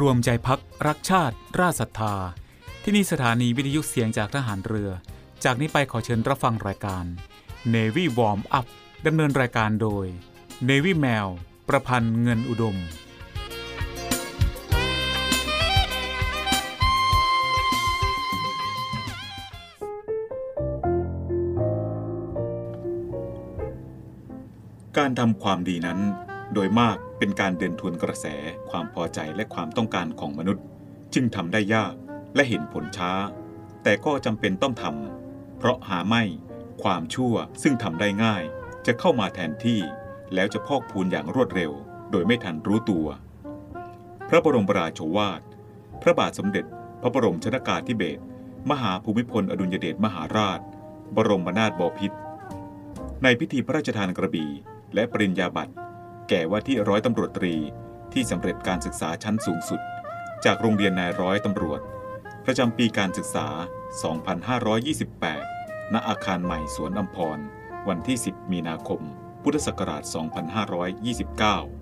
รวมใจพักรักชาติ ราศรัทธา ที่นี่สถานีวิทยุเสียงจากทหารเรือ จากนี้ไปขอเชิญรับฟังรายการ Navy Warm Up ดำเนินรายการโดย Navy แมว ประพันธ์เงินอุดมการทำความดีนั้น โดยมากเป็นการเดินทวนกระแสความพอใจและความต้องการของมนุษย์ จึงทำได้ยากและเห็นผลช้า แต่ก็จำเป็นต้องทำเพราะหาไม่ความชั่วซึ่งทำได้ง่าย จะเข้ามาแทนที่ แล้วจะพอกพูนอย่างรวดเร็ว โดยไม่ทันรู้ตัว พระบรมราโชวาท พระบาทสมเด็จ พระบรมชนากาธิเบศรมหาภูมิพลอดุลยเดชมหาราช บรมนาถบพิตรในพิธีพระราชทานกระบี่และปริญญาบัตร ก่ว่าที่ร้อยตำรวจตรีที่สำเร็จการศึกษาชั้นสูงสุด จากโรงเรียนนายร้อยตำรวจ ประจำปีการศึกษา 2528 ณ อาคารใหม่สวนอัมพร วันที่ 10 มีนาคม พุทธศักราช 2529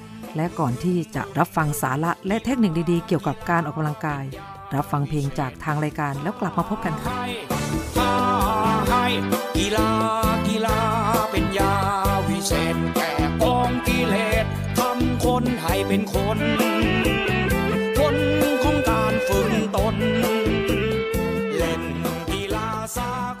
และก่อนที่จะรับฟังสาระและเทคนิคดีๆ เกี่ยวกับการออกกำลังกาย รับฟังเพลงจากทางรายการแล้วกลับมาพบกันค่ะกีฬากีฬาเป็นยาวิเศษแก่กองกิเลสทำคนให้เป็นคนผลของการฝึกตนเล่นกีฬาสาก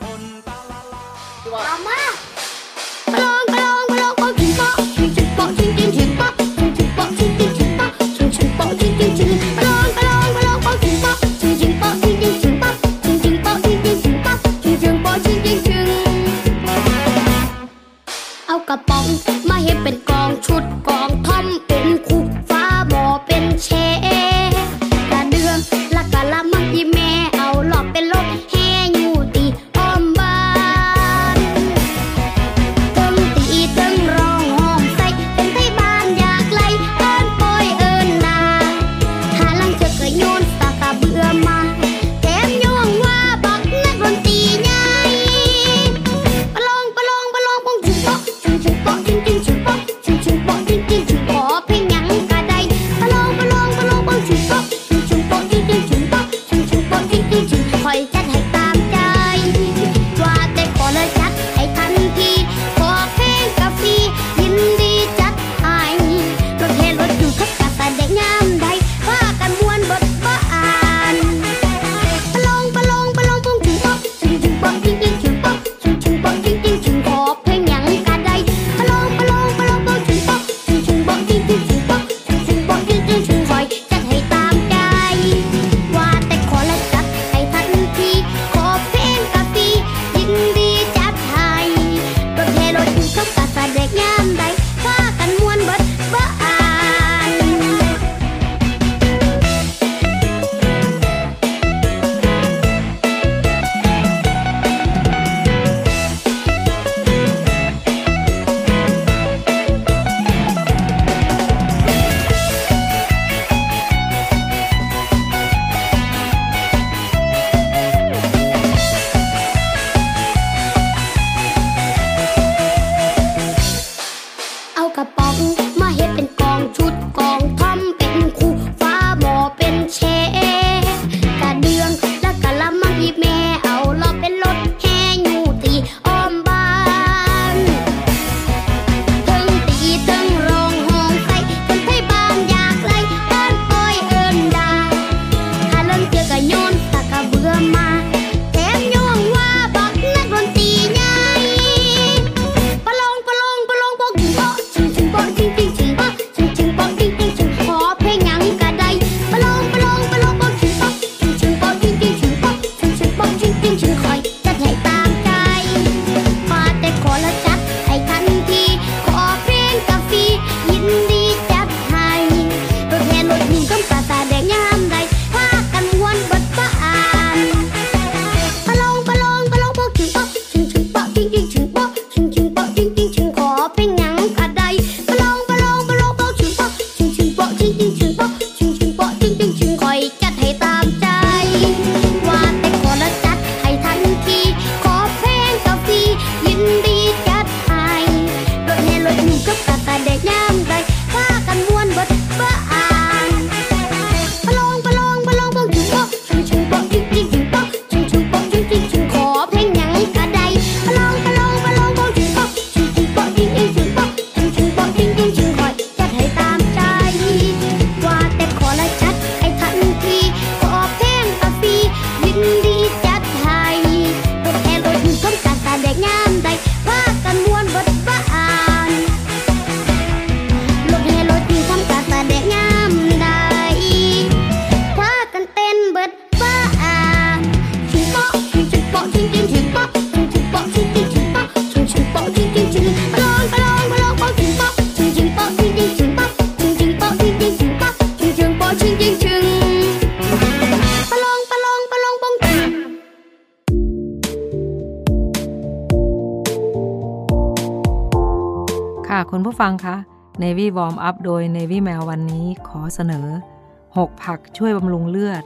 Navy Warm Up โดย Navy แมววันนี้ขอเสนอ 6 ผักช่วยบำรุงเลือด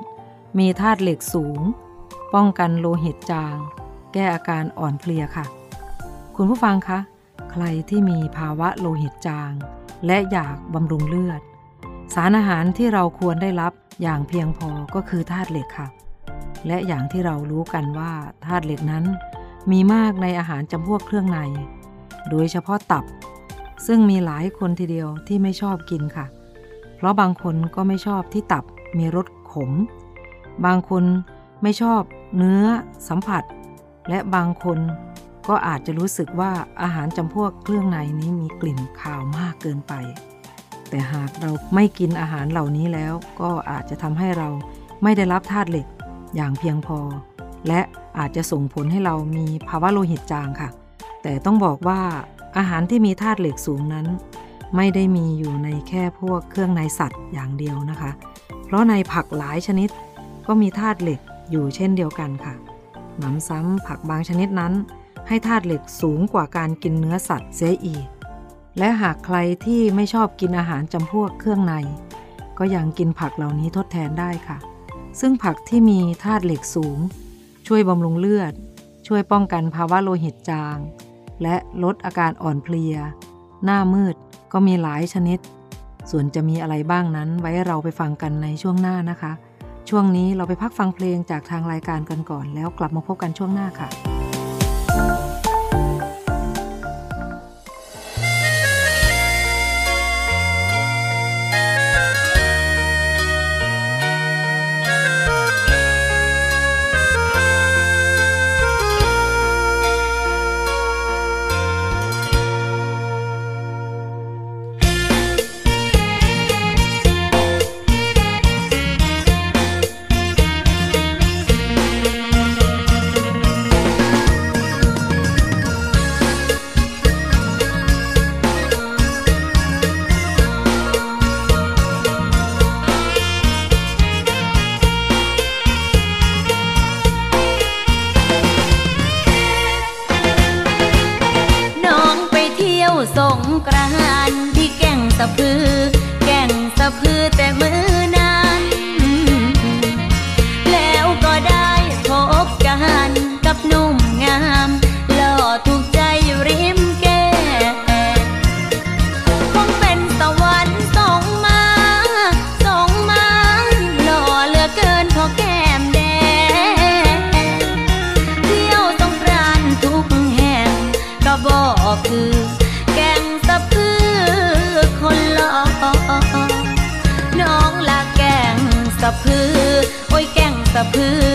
มีธาตุเหล็กสูง ป้องกันโลหิตจาง แก้อาการอ่อนเพลียค่ะ คุณผู้ฟังคะ ใครที่มีภาวะโลหิตจาง และอยากบำรุงเลือด สารอาหารที่เราควรได้รับอย่างเพียงพอก็คือธาตุเหล็กค่ะ และอย่างที่เรารู้กันว่าธาตุเหล็กนั้น มีมากในอาหารจำพวกเครื่องใน โดยเฉพาะตับ ซึ่งมีหลายคนทีเดียวที่ไม่ชอบกินค่ะ เพราะบางคนก็ไม่ชอบที่ตับมีรสขม บางคนไม่ชอบเนื้อสัมผัส และบางคนก็อาจจะรู้สึกว่าอาหารจำพวกเครื่องในนี้มีกลิ่นคาวมากเกินไป แต่หากเราไม่กินอาหารเหล่านี้แล้ว ก็อาจจะทำให้เราไม่ได้รับธาตุเหล็กอย่างเพียงพอ และอาจจะส่งผลให้เรามีภาวะโลหิตจางค่ะ แต่ต้องบอกว่า อาหารที่มีธาตุเหล็กสูงนั้น ไม่ได้มีอยู่ในแค่พวกเครื่องในสัตว์อย่างเดียวนะคะ เพราะในผักหลายชนิดก็มีธาตุเหล็กอยู่เช่นเดียวกันค่ะหนำซ้ำผักบางชนิดนั้น ให้ธาตุเหล็กสูงกว่าการกินเนื้อสัตว์เสียอีก และหากใครที่ไม่ชอบกินอาหารจำพวกเครื่องใน ก็ยังกินผักเหล่านี้ทดแทนได้ค่ะ ซึ่งผักที่มีธาตุเหล็กสูง ช่วยบำรุงเลือด ช่วยป้องกันภาวะโลหิตจาง และลดอาการอ่อนเพลีย หน้ามืดก็มีหลายชนิด ส่วนจะมีอะไรบ้างนั้นไว้เราไปฟังกันในช่วงหน้านะคะ ช่วงนี้เราไปพักฟังเพลงจากทางรายการกันก่อน แล้วกลับมาพบกันช่วงหน้าค่ะ สงกรานที่แก่งสะพือ แก่งสะพือแต่มือ แก่งสะพือ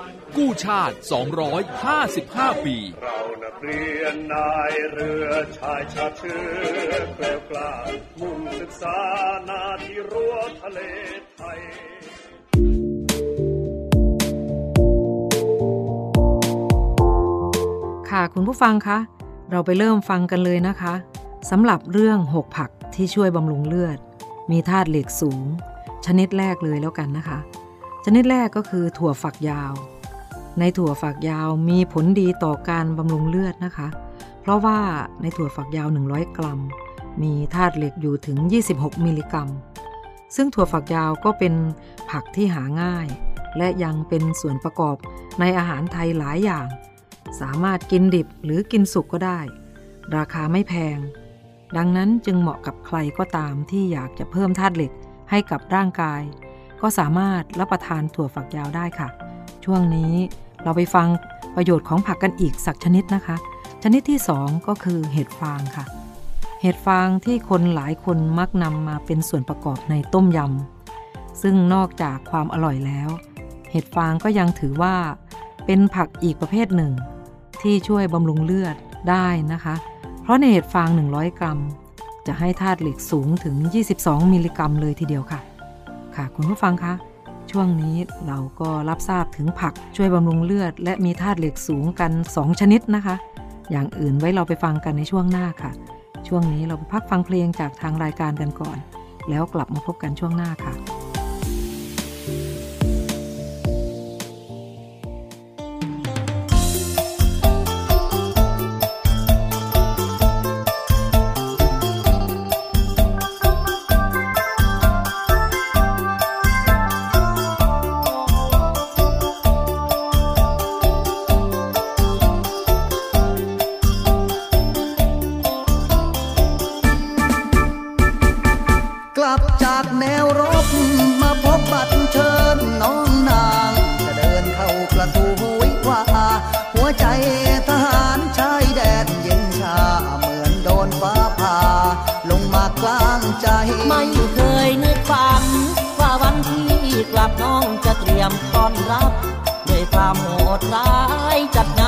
กู้ชาติ 255 ปี เรานักเรียนนายเรือชายชาติเชื้อเกลียวกล้ามุ่งศึกษานาที่รั้วทะเลไทยค่ะคุณผู้ฟังคะเราไปเริ่มฟังกันเลยนะคะสำหรับเรื่อง6ผักที่ช่วยบำรุงเลือด มีธาตุเหล็กสูง ชนิดแรกเลยแล้วกันนะคะ ชนิดแรกก็คือถั่วฝักยาว ในถั่วฝักยาวมีผลดีต่อการบำรุงเลือดนะคะ เพราะว่าในถั่วฝักยาว 100 กรัม มีธาตุเหล็กอยู่ถึง 26 มิลลิกรัม ซึ่งถั่วฝักยาวก็เป็นผักที่หาง่าย และยังเป็นส่วนประกอบในอาหารไทยหลายอย่าง สามารถกินดิบหรือกินสุกก็ได้ ราคาไม่แพง ดังนั้นจึงเหมาะกับใครก็ตามที่อยากจะเพิ่มธาตุเหล็กให้กับร่างกาย ก็สามารถรับประทานถั่วฝักยาวได้ค่ะ ช่วงนี้เราไปฟังประโยชน์ของผักกันอีกสักชนิดนะคะ ชนิดที่ 2 ก็คือเห็ดฟางค่ะ เห็ดฟางที่คนหลายคนมักนำมาเป็นส่วนประกอบในต้มยำ ซึ่งนอกจากความอร่อยแล้ว เห็ดฟางก็ยังถือว่า เป็นผักอีกประเภทหนึ่ง ที่ช่วยบำรุงเลือดได้นะคะ เพราะในเห็ดฟาง 100 กรัม จะให้ธาตุเหล็กสูงถึง 22 มิลลิกรัมเลยทีเดียวค่ะ ค่ะคุณผู้ฟังคะ ช่วงนี้เราก็รับทราบถึงผักช่วยบำรุงเลือด และมีธาตุเหล็กสูงกัน 2 ชนิดนะคะ อย่างอื่นไว้เราไปฟังกันในช่วงหน้าค่ะ ช่วงนี้เราไปพักฟังเพลงจากทางรายการกันก่อน แล้วกลับมาพบกันช่วงหน้าค่ะ รับ ด้วยความโหดร้ายจัด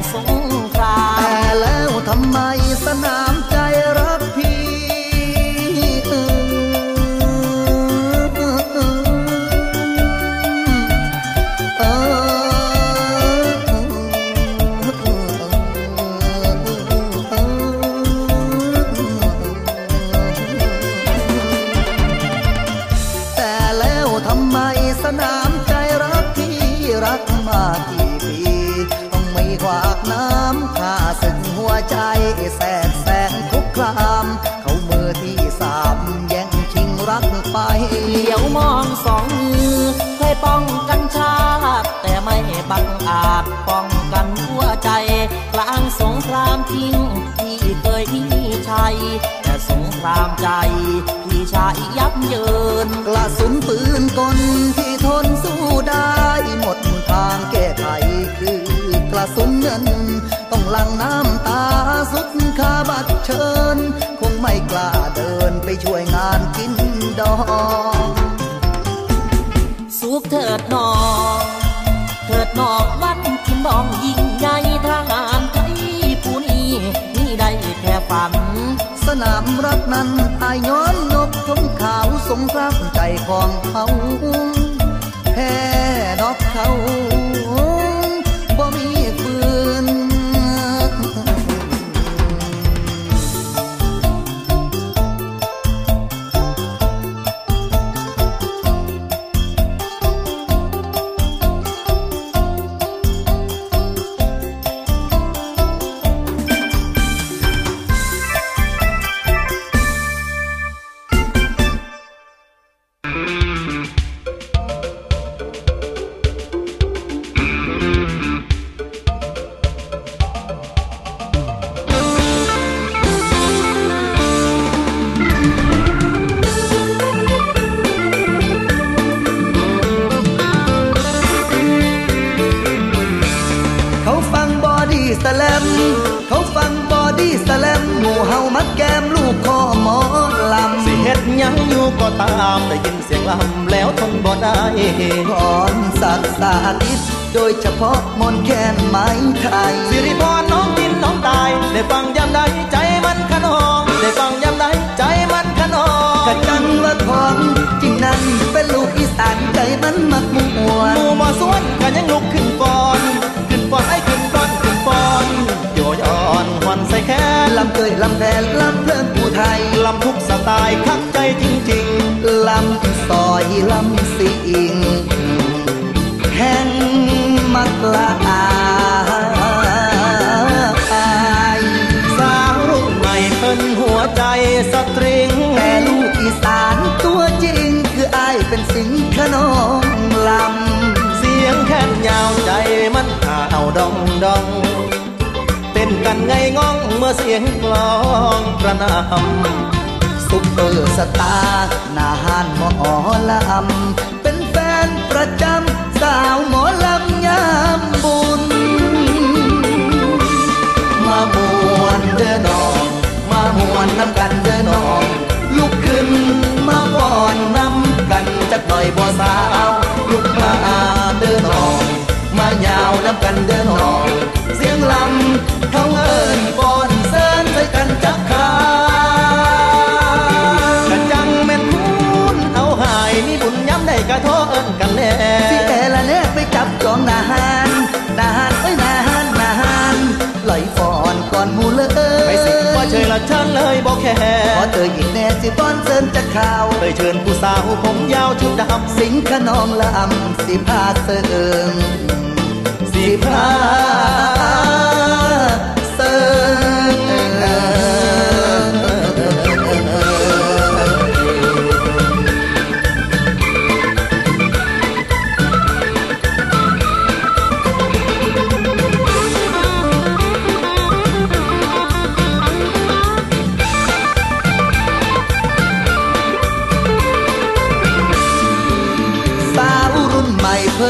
ใครามใจ พี่ชายยับเยิน กระสุนปืนกลที่ทนสู้ได้หมดทางแก้ไขคือกระสุนเงิน ต้องหลังน้ำตาสุดคาบัดเชิญ คงไม่กล้าเดินไปช่วยงานกินดองสุขเถิดนองเถิดนอวันที่มองยิง นามรักนั้นอายย้อนนกทงขาวสงครามใจของเขาแพ้ดอกเขา ไงง่องเมื่อเสียงกลองกระหนำซุปเปอร์สตาร์หนาหานหมอลำเป็นแฟนประจำสาวหมอลำยามบุญ มามวนเด้อน้อง มามวนน้ำกันเด้อน้อง ลุกขึ้นมาก่อนน้ำกันจักหน่อยบ่สาว เชยละฉันเลยบอกแค่ขอเตยอีกแน่สิบอนเซินจะข่าวไปเชิญผู้สาวผมยาวชุดดำสิงขนองละอำสิพาเสริมสีพา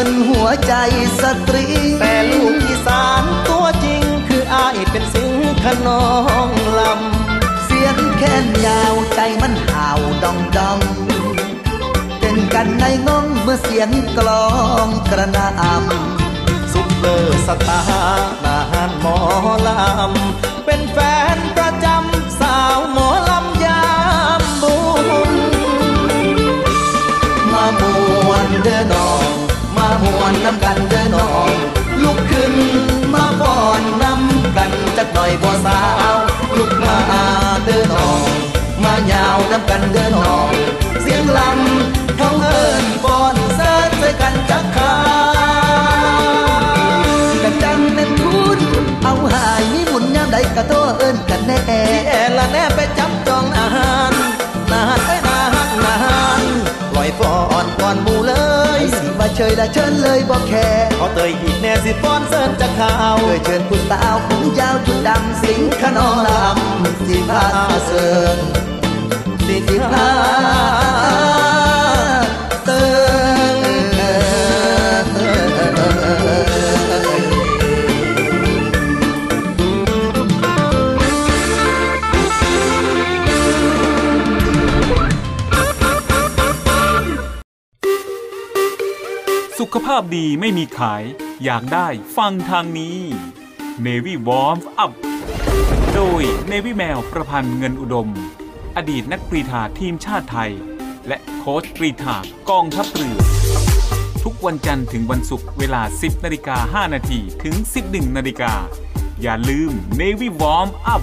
นใหม่เพิ่นหัวใจสตรี แต่ลูกอีสานตัวจริง คืออายเป็นสิงขนองลเสียงแค้นยาวใจมันห่าวดองดองเต้นกันในงงเมื่อเสียงกลองกระนำำซุปเปอร์สตาร์ทหารหมอลำ เป็นแฟนประจำสาวหมอลำยามบุญ มามวนเดอน้อ งมวนน้ำกันเด้อน้อง ลุกขึ้นมาฟ้อนน้ำกันจักหน่อยบ่สาว ลุกมาเด้อน้อง มายาวน้ำกันเด้อน้อง เสียงลำเขาเอิ้นฟ้อนเสิร์ใส่กันจักขากะจังเป็นคุณเอาหายมีบุญยามใดก็โทษเอิ้นกันแน่ที่แอละแน่ไปจับจองอาหาร นานไปนานนานปล่อยฟอนก่อนหมูเลย มาเชยและเชิญเลยบอกแค่ขอเตยอีกแน่สิฟ้อนเสิร์นจะข่าวเคยเชิญคุณสาวผมยาวจุดดำสิงขนองลำสิพาเสิร์นสิพา ขภาพดีไม่มีขาย อยากได้ฟังทางนี้ Navy Warm Up โดย Navy แมวประพันธ์เงินอุดม อดีตนักกรีฑาทีมชาติไทย และโค้ชกรีฑากองทัพเรือ ทุกวันจันทร์ถึงวันศุกร์เวลา 10นาฬิกา5นาทีถึง 11นาฬิกาอย่าลืม Navy Warm Up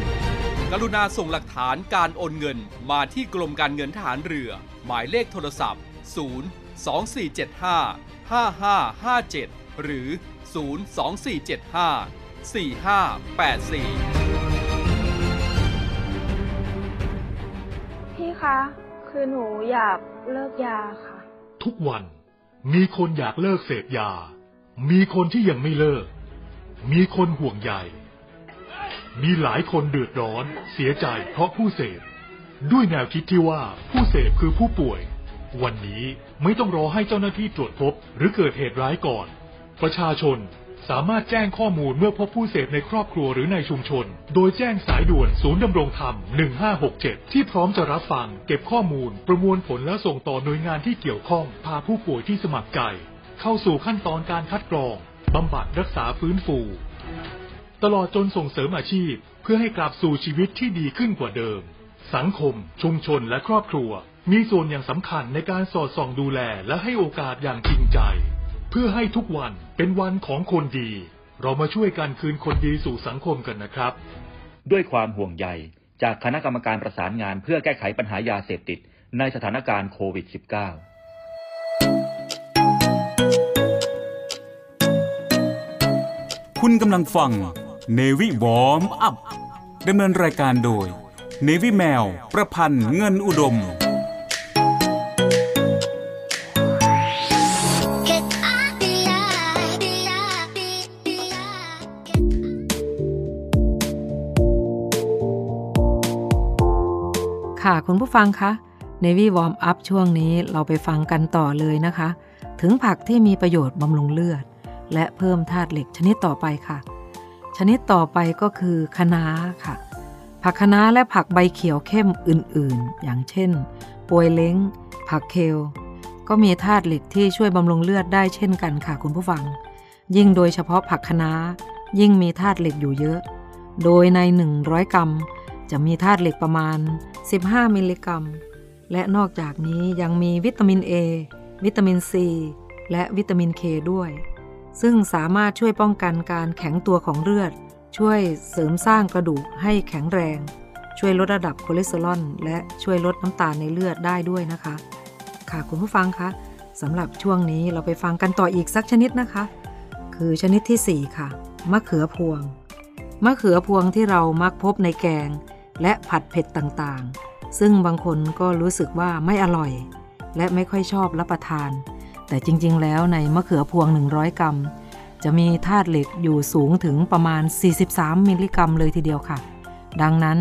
กรุณาส่งหลักฐานการโอนเงินมาที่กรมการเงินทหารเรือ หมายเลขโทรศัพท์ 0 2475 5557 หรือ 02475 4584 พี่คะ คือหนูอยากเลิกยาค่ะ ทุกวันมีคนอยากเลิกเสพยา มีคนที่ยังไม่เลิก มีคนห่วงใย มีหลายคนเดือดร้อน เสียใจเพราะผู้เสพ ด้วยแนวคิดที่ว่าผู้เสพคือผู้ป่วย วันนี้ไม่ต้องรอให้เจ้าหน้าที่ตรวจพบ หรือเกิดเหตุร้ายก่อน ประชาชนสามารถแจ้งข้อมูลเมื่อพบผู้เสพในครอบครัวหรือในชุมชน โดยแจ้งสายด่วนศูนย์ดำรงธรรม 1567 ที่พร้อมจะรับฟัง เก็บข้อมูล ประมวลผลและส่งต่อหน่วยงานที่เกี่ยวข้อง พาผู้ป่วยที่สมัครใจ เข้าสู่ขั้นตอนการคัดกรองบำบัดรักษาฟื้นฟู ตลอดจนส่งเสริมอาชีพ เพื่อให้กลับสู่ชีวิตที่ดีขึ้นกว่าเดิม สังคม ชุมชนและครอบครัว มีส่วนอย่างสำคัญในการสอดส่องดูแลและให้โอกาสอย่างจริงใจ เพื่อให้ทุกวันเป็นวันของคนดี เรามาช่วยกันคืนคนดีสู่สังคมกันนะครับ ด้วยความห่วงใยจากคณะกรรมการประสานงานเพื่อแก้ไขปัญหายาเสพติดในสถานการณ์โควิด -19 คุณกำลังฟัง Navy Warm Up ดำเนินรายการโดย Navy แมว ประพันธ์เงินอุดม ค่ะคุณผู้ฟังคะ Navy Warm Up ช่วงนี้เราไปฟังกันต่อเลยนะคะ ถึงผักที่มีประโยชน์บำรุงเลือด และเพิ่มธาตุเหล็กชนิดต่อไปค่ะ ชนิดต่อไปก็คือคะน้าค่ะ ผักคะน้าและผักใบเขียวเข้มอื่นๆ อย่างเช่นปวยเล้ง ผักเคล ก็มีธาตุเหล็กที่ช่วยบำรุงเลือดได้เช่นกันค่ะคุณผู้ฟัง ยิ่งโดยเฉพาะผักคะน้า ยิ่งมีธาตุเหล็กอยู่เยอะ โดยใน 100 กรัม จะมีธาตุเหล็กประมาณ 15 มิลลิกรัม และนอกจากนี้ยังมีวิตามิน A วิตามิน C และวิตามิน K ด้วย ซึ่งสามารถช่วยป้องกันการแข็งตัวของเลือด ช่วยเสริมสร้างกระดูกให้แข็งแรง ช่วยลดระดับคอเลสเตอรอลและช่วยลดน้ำตาลในเลือดได้ด้วยนะคะ ค่ะคุณผู้ฟังคะสำหรับช่วงนี้เราไปฟังกันต่ออีกสักชนิดนะคะ คือชนิดที่ 4 ค่ะ มะเขือพวง มะเขือพวงที่เรามักพบในแกง และผัดเผ็ดต่างๆ ซึ่งบางคนก็รู้สึกว่าไม่อร่อย และไม่ค่อยชอบรับประทาน แต่จริงๆ แล้วในมะเขือพวง 100 กรัม จะมีธาตุเหล็กอยู่สูงถึงประมาณ 43 มิลลิกรัมเลยทีเดียวค่ะ ดังนั้น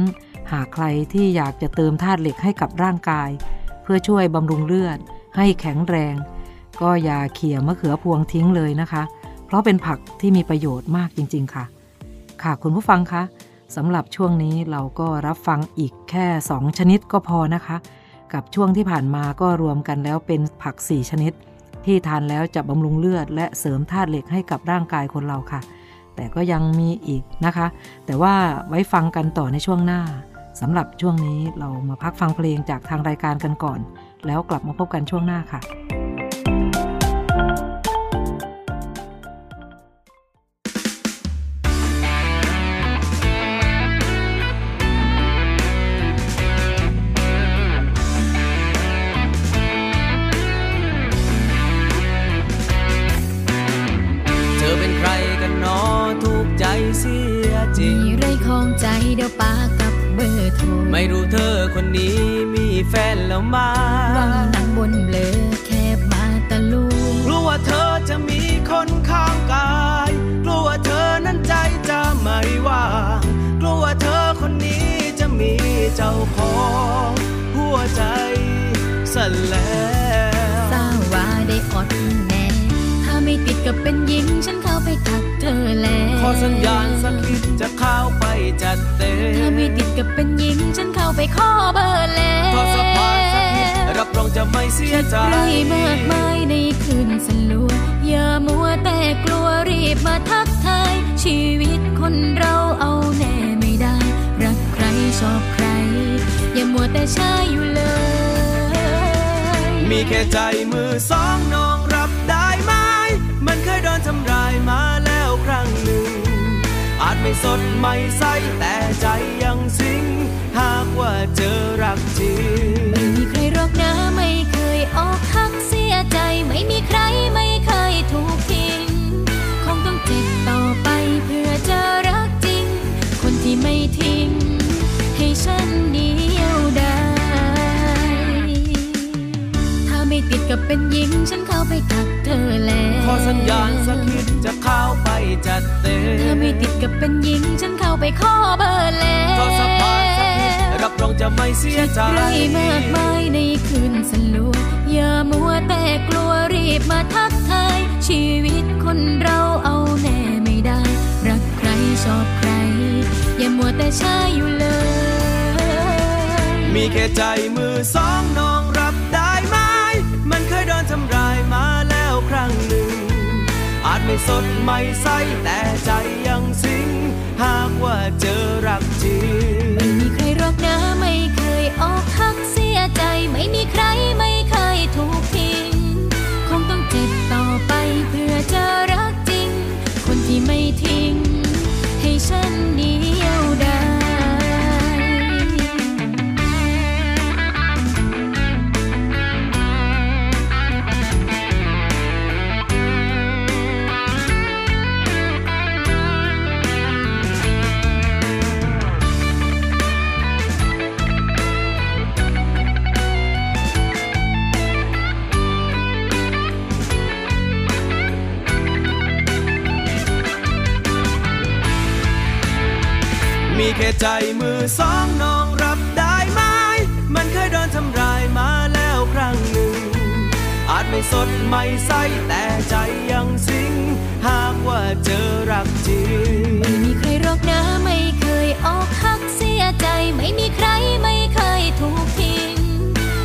หากใครที่อยากจะเติมธาตุเหล็กให้กับร่างกาย เพื่อช่วยบำรุงเลือด ให้แข็งแรง ก็อย่าเขี่ยมะเขือพวงทิ้งเลยนะคะ เพราะเป็นผักที่มีประโยชน์มากจริง ๆ ค่ะ ค่ะคุณผู้ฟังคะสำหรับช่วงนี้เราก็รับฟังอีกแค่ 2 ชนิดก็พอนะคะ กับช่วงที่ผ่านมาก็รวมกันแล้วเป็นผัก 4 ชนิด ที่ทานแล้วจะบำรุงเลือด และเสริมธาตุเหล็กให้กับร่างกายคนเราค่ะ แต่ก็ยังมีอีกนะคะ แต่ว่าไว้ฟังกันต่อในช่วงหน้าสำหรับช่วงนี้เรามาพักฟังเพลงจากทางรายการกันก่อน แล้วกลับมาพบกันช่วงหน้าค่ะ ไม่ติดกับเป็นหญิง ฉันเข้าไปขอเบอร์แล้วทอสะพานสักนิดรับรองจะไม่เสียใจไรมากมายในคืนสลัว อย่ามัวแต่กลัวรีบมาทักทายชีวิตคนเราเอาแน่ไม่ได้ รักใครชอบใคร อย่ามัวแต่ช้าอยู่เลย มีแค่ใจมือสองน้อง ไม่สดไม่ใสแต่ใจยังสิง หากว่าเจอรักจริงไม่มีใครรอกนะไม่เคยออกหักเสียใจ ไม่มีใครไม่เคยถูกทิ้ง คงต้องเจ็บต่อไปเพื่อจะรักจริง คนที่ไม่ทิ้ง ให้ฉันเดียวได้ถ้าไม่ติดกับเป็นหญิง ฉันเข้าไปทักเธอแล้ว ขอสัญญาณสักนิดจะเข้าไปจัด ไม่มติดกับเป็นหญิง ฉันเข้าไปขอเบอร์แล้วทอสะพานสักนิดรับรองจะไม่เสียใจไรมากมายในคืนสลัวอย่ามัวแต่กลัวรีบมาทักทายชีวิตคนเราเอาแน่ไม่ได้ รักใครชอบใคร อย่ามัวแต่ช้าอยู่เลย มีแค่ใจมือสองน้อง ไม่สดไม่ใสแต่ใจยังสิงหากว่าเจอรักจริงไม่มีใครรอกนะไม่เคยออกหักเสียใจ ไม่มีใครไม่เคยถูกทิ้งคงต้องเจ็บต่อไปเพื่อจะรักจริง คนที่ไม่ทิ้ง ให้ฉันเดียวได้มีแแค่ใจมือสองน้องรับได้ไหม มันเคยโดนทำร้ายมาแล้วครั้งหนึ่ง อาจไม่สดไม่ใสแต่ใจยังสิง หากว่าเจอรักจริง ไม่มีใครรักนะไม่เคยออกหักเสียใจ ไม่มีใครไม่เคยถูกทิ้ง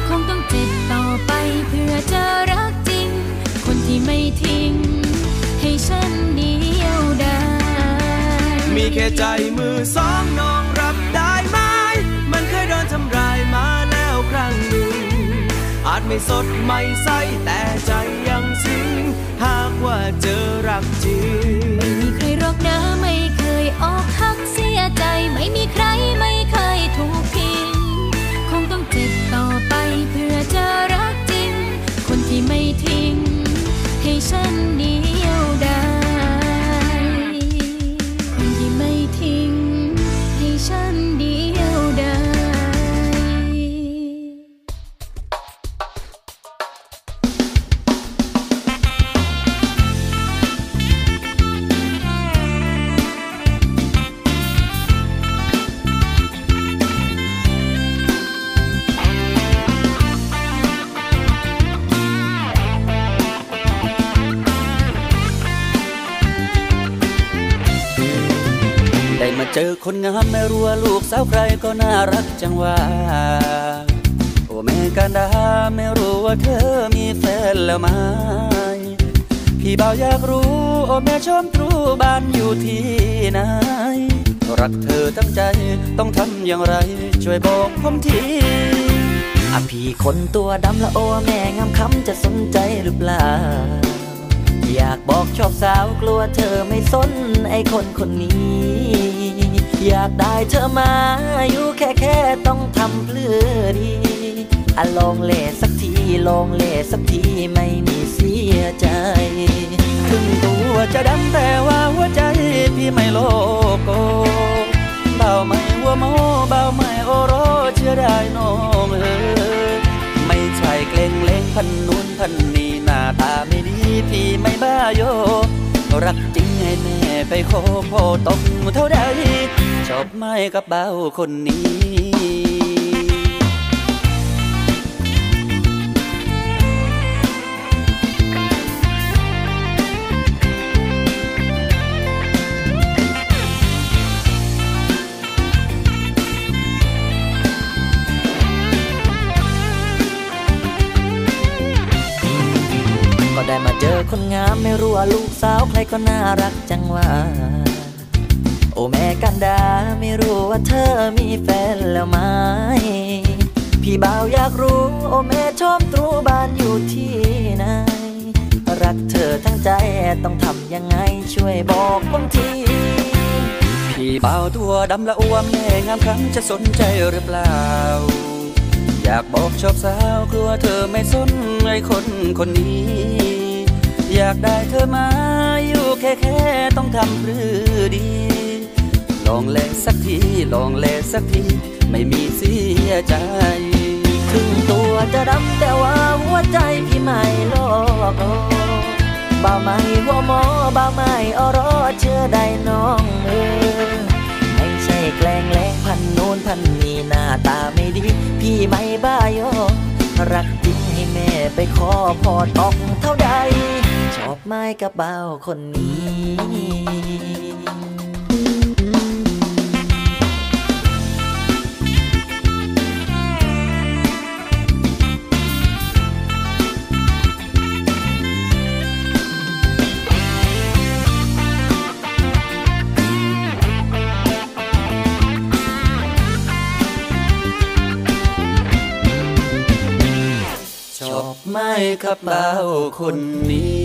คงต้องเจ็บต่อไปเพื่อเจอรักจริง คนที่ไม่ทิ้ง ให้ฉันเดียวดาย มีแค่ใจมือสองน้องรับได้ไหม มันเคยโดนทำร้ายมาแล้วครั้งหนึ่ง อาจไม่สดไม่ใสแต่ใจยังซึ้ง หากว่าเจอรักจริง ไม่มีใครรอกนะไม่เคยออกหักเสียใจ ไม่มีใครไม่เคยถูกทิ้ง คงต้องเจ็บต่อไปเพื่อจะรักจริง คนที่ไม่ทิ้ง ให้ฉันเดียวดาย เจอคนงามไม่รู้ว่าลูกสาวใครก็น่ารักจังว่าโอแม่กันดาไม่รู้ว่าเธอมีแฟนแล้วไหมพี่บ่าวอยากรู้โอแม่ชมตรูบ้านอยู่ที่ไหนรักเธอทั้งใจต้องทำอย่างไร ช่วยบอกผมทีอพี่คนตัวดำละโอแม่งามคำจะสนใจหรือเปล่า อยากบอกชอบสาวกลัวเธอไม่สนไอคนคนนี้ อยากได้เธอมาอยู่แค่แค่ต้องทำเพื่อดีอะลองเล่สักทีลองเล่สักทีไม่มีเสียใจถึงตัวจะดำแต่ว่าหัวใจพี่ไม่โลโกเบาไม่หัวโมเบาไม่โอโรเชื่อได้น้องเออไม่ใช่เกรงเล้งพันนู้นพันนี้หน้าตาไม่ดีพี่ไม่บ้าโยรักจริงให้แม่ ไปโคโพตกเท่าใดชอบไม่กับเบาคนนี้ ก็ได้มาเจอคนงามไม่รู้ว่าลูกสาวใครก็น่ารักจังว่า โอแม่กันดาไม่รู้ว่าเธอมีแฟนแล้วไหมพี่บ่าวอยากรู้ โอแม่ชมตรูบ้านอยู่ที่ไหน รักเธอทั้งใจต้องทำยังไงช่วยบอกผมทีพี่บ่าวตัวดำละอ้วมแม่งามครั้งจะสนใจหรือเปล่า อยากบอกชอบสาวกลัวเธอไม่สนไอ้คนคนนี้ อยากได้เธอมาอยู่แค่แค่ต้องทำหรือดี ลองเลสักทีลองเลสักที ไม่มีเสียใจถึงตัวจะดำแต่ว่าหัวใจพี่ไม่โลกบ่าไม่หัวหมอบ่าไม่อรอเชื่อได้น้องเออไม่ใช่แกล้งแลงพันโน้นพันนี้หน้าตาไม่ดี พี่ไม่บ้าโยรักจริงให้แม่ไปขอพอตอกเท่าใด ชอบไม้กับเบาคนนี้ชอบไม่กับเบาคนนี้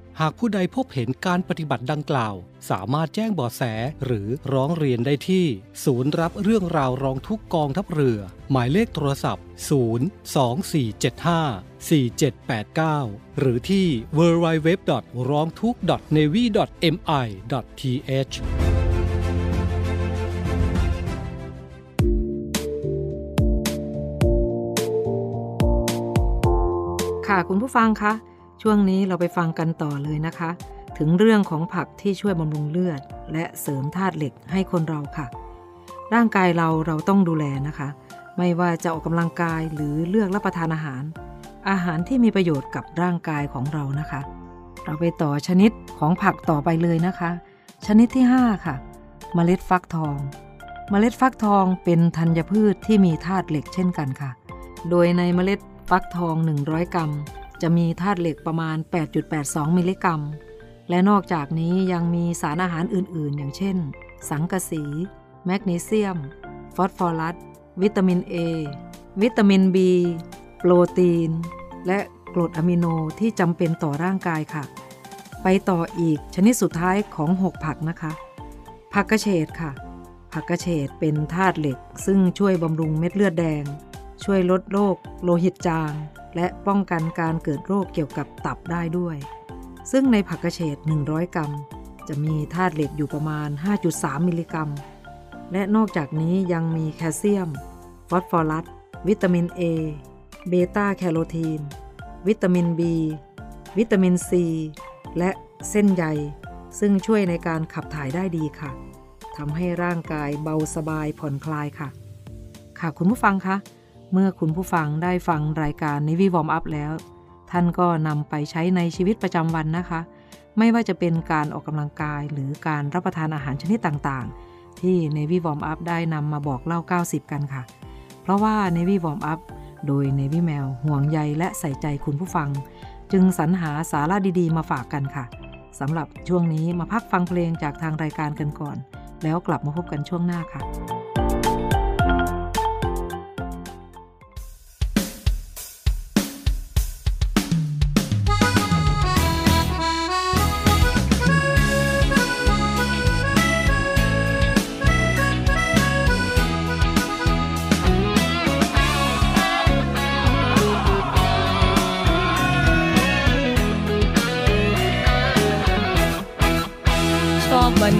หากผู้ใดพบเห็นการปฏิบัติดังกล่าว สามารถแจ้งบาะแสหรือร้องเรียนได้ที่ ศูนย์รับเรื่องราวร้องทุกกองทัพเรือ หมายเลขโทรศัพท์ 02475 4789 หรือที่ www. ร้องทุกข์ navy mi th ค่ะคุณผู้ฟังคะ ช่วงนี้เราไปฟังกันต่อเลยนะคะ ถึงเรื่องของผักที่ช่วยบำรุงเลือด และเสริมธาตุเหล็กให้คนเราค่ะ ร่างกายเราเราต้องดูแลนะคะ ไม่ว่าจะออกกำลังกายหรือเลือกรับประทานอาหาร อาหารที่มีประโยชน์กับร่างกายของเรานะคะ เราไปต่อชนิดของผักต่อไปเลยนะคะ ชนิดที่ 5 ค่ะ เมล็ดฟักทอง เมล็ดฟักทองเป็นธัญพืชที่มีธาตุเหล็กเช่นกันค่ะ โดยในเมล็ดฟักทอง 100 กรัม จะมีธาตุเหล็กประมาณ 8.82 มิลลิกรัม และนอกจากนี้ยังมีสารอาหารอื่น ๆ อย่างเช่น สังกะสี แมกนีเซียม ฟอสฟอรัส วิตามิน A วิตามิน B โปรตีน และกรดอะมิโนที่จำเป็นต่อร่างกายค่ะ ไปต่ออีกชนิดสุดท้ายของ 6 ผักนะคะ ผักกระเฉดค่ะ ผักกระเฉดเป็นธาตุเหล็ก ซึ่งช่วยบำรุงเม็ดเลือดแดง ช่วยลดโรคโลหิตจาง และป้องกันการเกิดโรคเกี่ยวกับตับได้ด้วย ซึ่งในผักกระเฉด 100 กรัม จะมีธาตุเหล็กอยู่ประมาณ 5.3 มิลลิกรัม และนอกจากนี้ยังมีแคลเซียม ฟอสฟอรัส วิตามิน A เบต้าแคโรทีน วิตามิน B วิตามิน C และเส้นใย ซึ่งช่วยในการขับถ่ายได้ดีค่ะทำให้ร่างกายเบาสบายผ่อนคลายค่ะ ค่ะคุณผู้ฟังคะ เมื่อคุณผู้ฟังได้ฟังรายการ Navy Warm Up แล้ว ท่านก็นำไปใช้ในชีวิตประจำวันนะคะ ไม่ว่าจะเป็นการออกกำลังกายหรือการรับประทานอาหารชนิดต่างๆ ที่ Navy Warm Up ได้นำมาบอกเล่า 90 กันค่ะ เพราะว่า Navy Warm Up โดย Navy Mail ห่วงใยและใส่ใจคุณผู้ฟัง จึงสรรหาสาระดีๆ มาฝากกันค่ะสำหรับช่วงนี้มาพักฟังเพลงจากทางรายการกันก่อน แล้วกลับมาพบกันช่วงหน้าค่ะ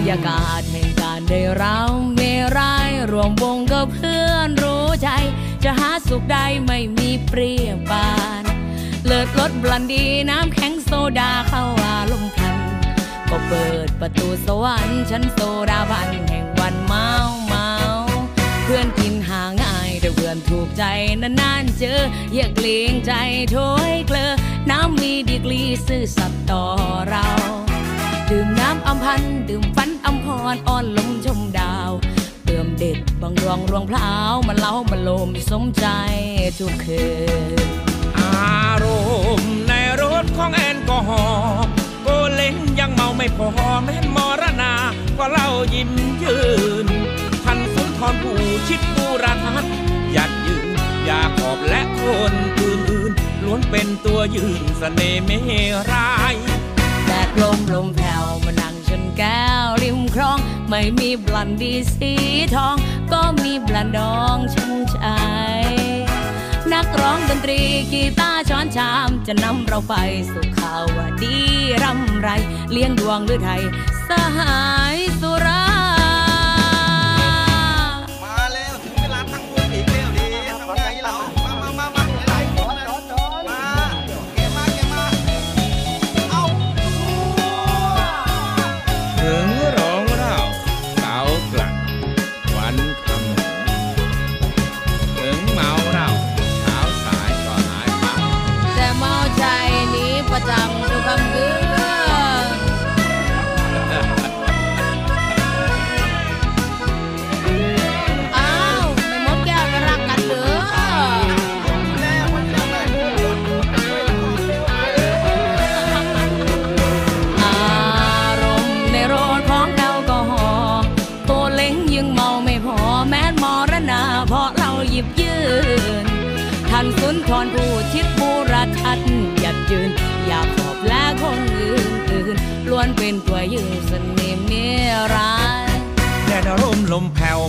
ยากาศแห่งการได้ราเมรายรวมวงกับเพื่อนรู้ใจ จะหาสุขได้ไม่มีเปรียบปาน เลิศรสบลันดีน้ำแข็งโซดาเข้าอารมณ์พัน ก็เปิดประตูสวรรค์ชั้นโซดาบันแห่งวันเมาเมาเพื่อนกินหาง่ายแต่เพื่อนถูกใจนานๆเจออย่าเกรงใจโถยเกลอน้ำมีดีกรีซื่อสัตย์ต่อเรา ดื่มน้ำอำพันดื่มฝันอำพรอ่อนลมชมดาวเติมเด็ดบางดวงรวงพลาวมาเล้ามาโลมสมใจทุกคืนอารมณ์ในรถของแอลกอฮอล์โกเล้งยังเมาไม่พอแม่นมรณาก็เล่ายิ้มยืนทันสุนทรผู้ชิดบูราทัศน์หยัดยืนอยากขอบและคนอื่นๆล้วนเป็นตัวยืนเสน่ห์เมราย ลมลมแผ่วมานั่งชนแก้วริมคลอง ไม่มีบลันดีสีทอง ก็มีบลันดองชุ่มใจนักร้องดนตรีกีตาร์ช้อนชาม จะนำเราไปสู่ข่าวดีร่ำไร เลี้ยงดวงหรือไทย สหายสุ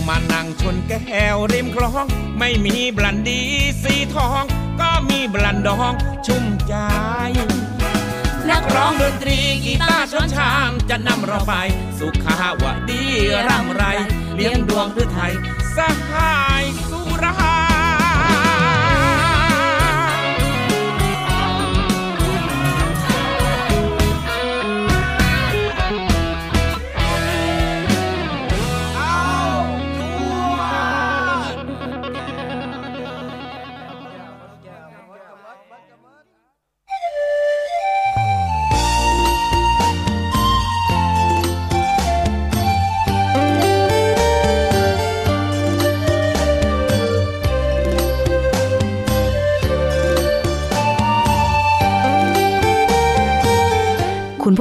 มานั่งชนแก้วริมคลอง ไม่มีบลันดีสีทอง ก็มีบลันดองชุ่มใจ นักร้องดนตรีกีตาร์ชนชามจะนำเราไป สุขาวดีร่ำไร เลี้ยงดวงหรือไทยสหาย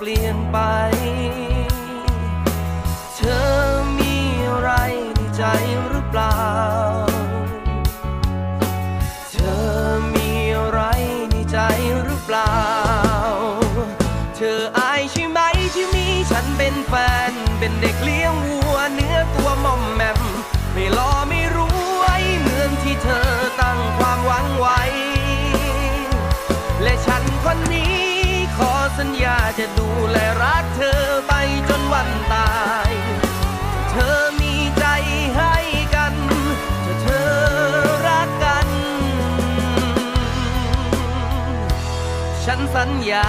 เปลี่ยนไป เธอมีอะไรในใจหรือเปล่า เธอมีอะไรในใจหรือเปล่า เธออายใช่ไหมที่มีฉันเป็นแฟน ดูแลรักเธอไปจนวันตาย เธอมีใจให้กันถ้าเธอรักกัน ฉันสัญญา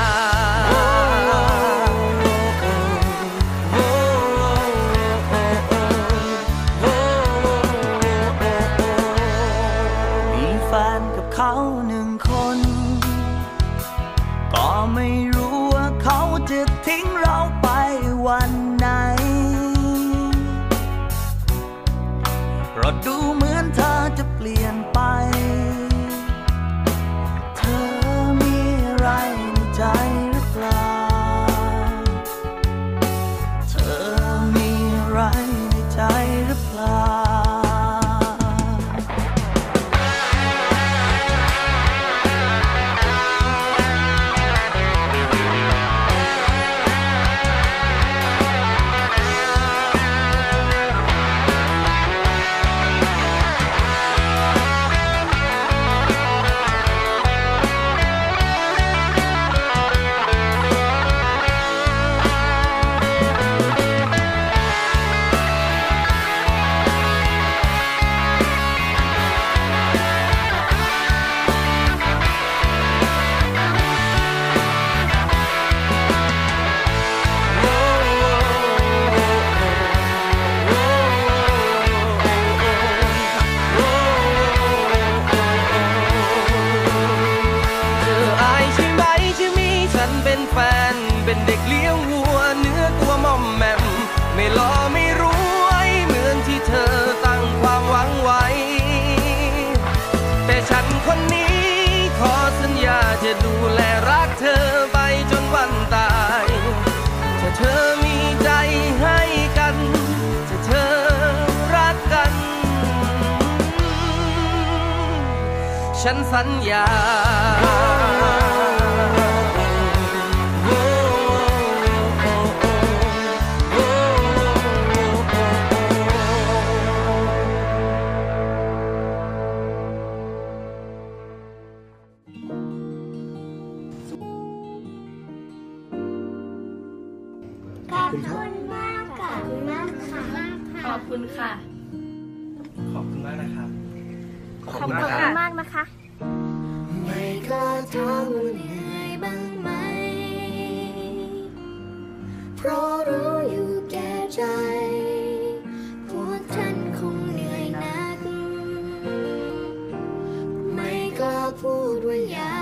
ก็พู